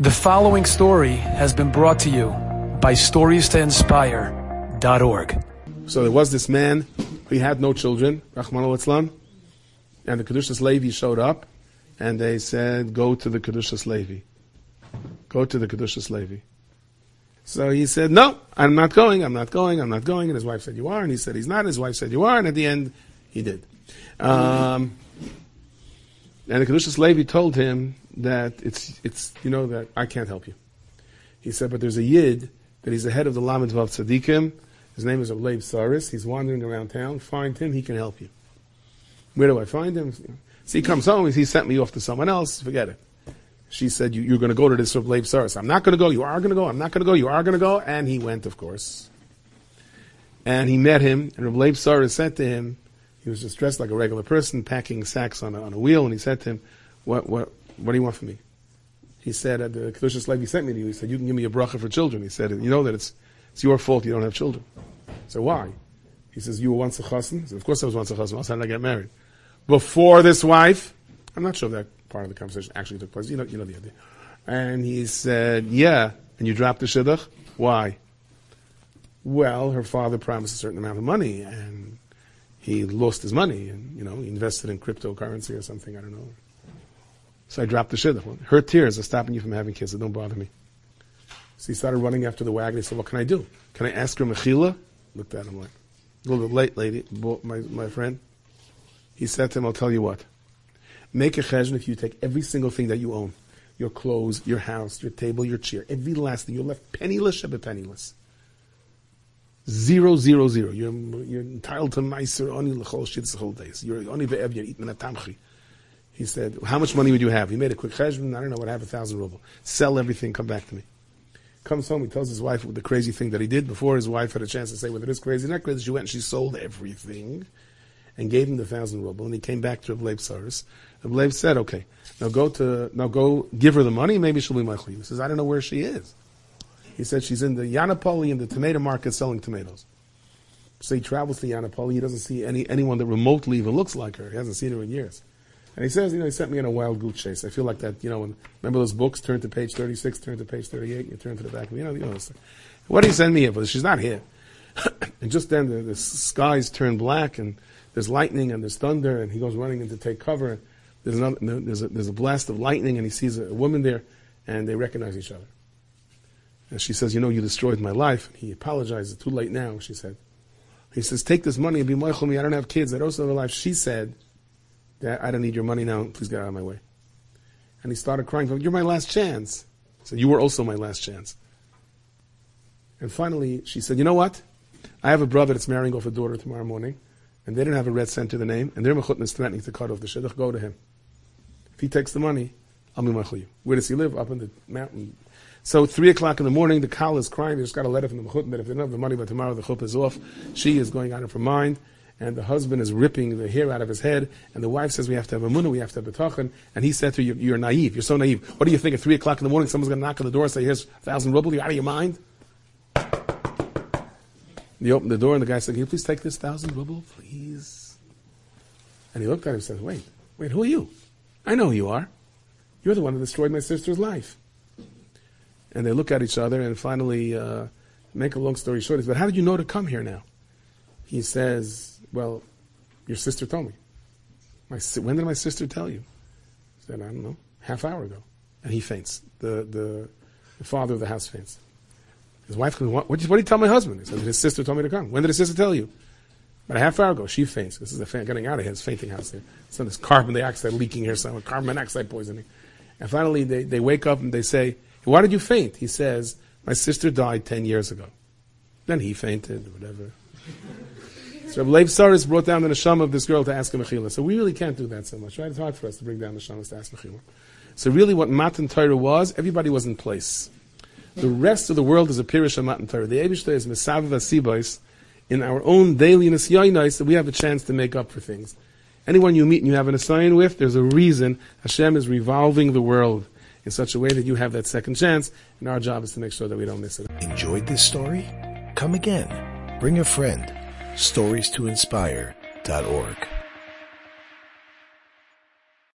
The following story has been brought to you by StoriesToInspire.org. So there was this man, he had no children, Rahman al and the Kedushas Levi showed up, and they said, go to the Kedushas Levi. Go to the Kedushas Levi. So he said, no, I'm not going, I'm not going, I'm not going. And his wife said, you are. And he said, he's not. His wife said, you are. And at the end, he did. Um, and the Kedushas Levi told him that it's, it's, you know, that I can't help you. He said, but there's a Yid that he's the head of the Lamed Vav Tzadikim. His name is Leib Saris. He's wandering around town. Find him, he can help you. Where do I find him? So he comes home, he sent me off to someone else, forget it. She said, you, are going to go to this Leib Saris. I'm not going to go, you are going to go, I'm not going to go, you are going to go. And he went, of course. And he met him, and Leib Saris said to him, he was just dressed like a regular person, packing sacks on a, on a wheel, and he said to him, what, what, what do you want from me? He said, the Kedushas Levi sent me to you. He said, you can give me a bracha for children. He said, you know that it's, it's your fault you don't have children. So why? He says, you were once a chassan? He said, of course I was once a chassan. Else how did I get married? Before this wife? I'm not sure that part of the conversation actually took place. You know, you know the idea. And he said, yeah. And you dropped the shidduch? Why? Well, her father promised a certain amount of money, and he lost his money, and, you know, he invested in cryptocurrency or something, I don't know. So I dropped the shidduch. Her tears are stopping you from having kids, so don't bother me. So he started running after the wagon. He said, what can I do? Can I ask her mechila? Looked at him like, a little bit late, lady, my, my friend. He said to him, I'll tell you what. Make a cheshbon if you take every single thing that you own. Your clothes, your house, your table, your chair, every last thing. You're left penniless, but penniless. Zero, zero, zero. You're, you're entitled to meiser only l'chol shitz whole days. You're only ve'ev, you're eating a tamchi. He said, how much money would you have? He made a quick cheshbon. I don't know what I have, a thousand ruble. Sell everything, come back to me. Comes home, he tells his wife the crazy thing that he did before his wife had a chance to say whether it is crazy or not crazy. She went and she sold everything and gave him the thousand ruble. And he came back to Reb Leib Saris. Reb Leib said, okay, now go to, now go give her the money. Maybe she'll be my He says, I don't know where she is. He said she's in the Yanapoli in the tomato market selling tomatoes. So he travels to Yanapoli. He doesn't see any, anyone that remotely even looks like her. He hasn't seen her in years. And he says, you know, he sent me on a wild goose chase. I feel like that, you know, when, remember those books, turn to page 36, turn to page 38, you turn to the back, you know, you know What did he send me here for? She's not here. and just then the, the, skies turn black and there's lightning and there's thunder and he goes running in to take cover. There's, another, there's, a, there's a blast of lightning and he sees a, a woman there and they recognize each other. And she says, you know, you destroyed my life. And he apologizes. Too late now, she said. He says, take this money and be my me. I don't have kids. I don't have a life. She said, I don't need your money now. Please get out of my way. And he started crying, You're my last chance. So you were also my last chance. And finally, she said, You know what? I have a brother that's marrying off a daughter tomorrow morning, and they don't have a red cent to the name, and their mechutn is threatening to cut off the shidduch. Go to him. If he takes the money, I'll be machuyu. Where does he live? Up in the mountain. So three o'clock in the morning, the kal is crying. They just got a letter from the mechutn that if they don't have the money by tomorrow, the chuppah is off. She is going out of her mind and the husband is ripping the hair out of his head, and the wife says we have to have a munah, we have to have a tachan, and he said to her, you're, naive, you're so naive. What do you think at three o'clock in the morning someone's going to knock on the door and say, here's a thousand rubles, You're out of your mind? He opened the door and the guy said, can you please take this thousand ruble, please? And he looked at him and said, wait, wait, who are you? I know who you are. You're the one that destroyed my sister's life. And they look at each other and finally, uh, make a long story short, he said, how did you know to come here now? He says, well, your sister told me. My, when did my sister tell you? I said, I don't know, half hour ago. And he faints. The, the, the father of the house faints. His wife comes, what, what, did you tell my husband? He said, his sister told me to come. When did his sister tell you? About a half hour ago, she faints. This is a getting out of. It's fainting house here. So there's carbon dioxide leaking here somewhere, carbon monoxide poisoning. And finally, they, they wake up and they say, why did you faint? He says, my sister died 10 years ago. Then he fainted, whatever. So Lev Saris brought down the neshama of this girl to ask a mechila. So we really can't do that so much, right? It's hard for us to bring down the neshamas to ask mechila. So really what Matan Torah was, everybody was in place. The rest of the world is a pirish of Matan Torah. The Eibershter is Mesav Asibais in our own daily Nisyainais that we have a chance to make up for things. Anyone you meet and you have an assignment with, there's a reason Hashem is revolving the world in such a way that you have that second chance, and our job is to make sure that we don't miss it. Enjoyed this story? Come again. Bring a friend storiestoinspire.org.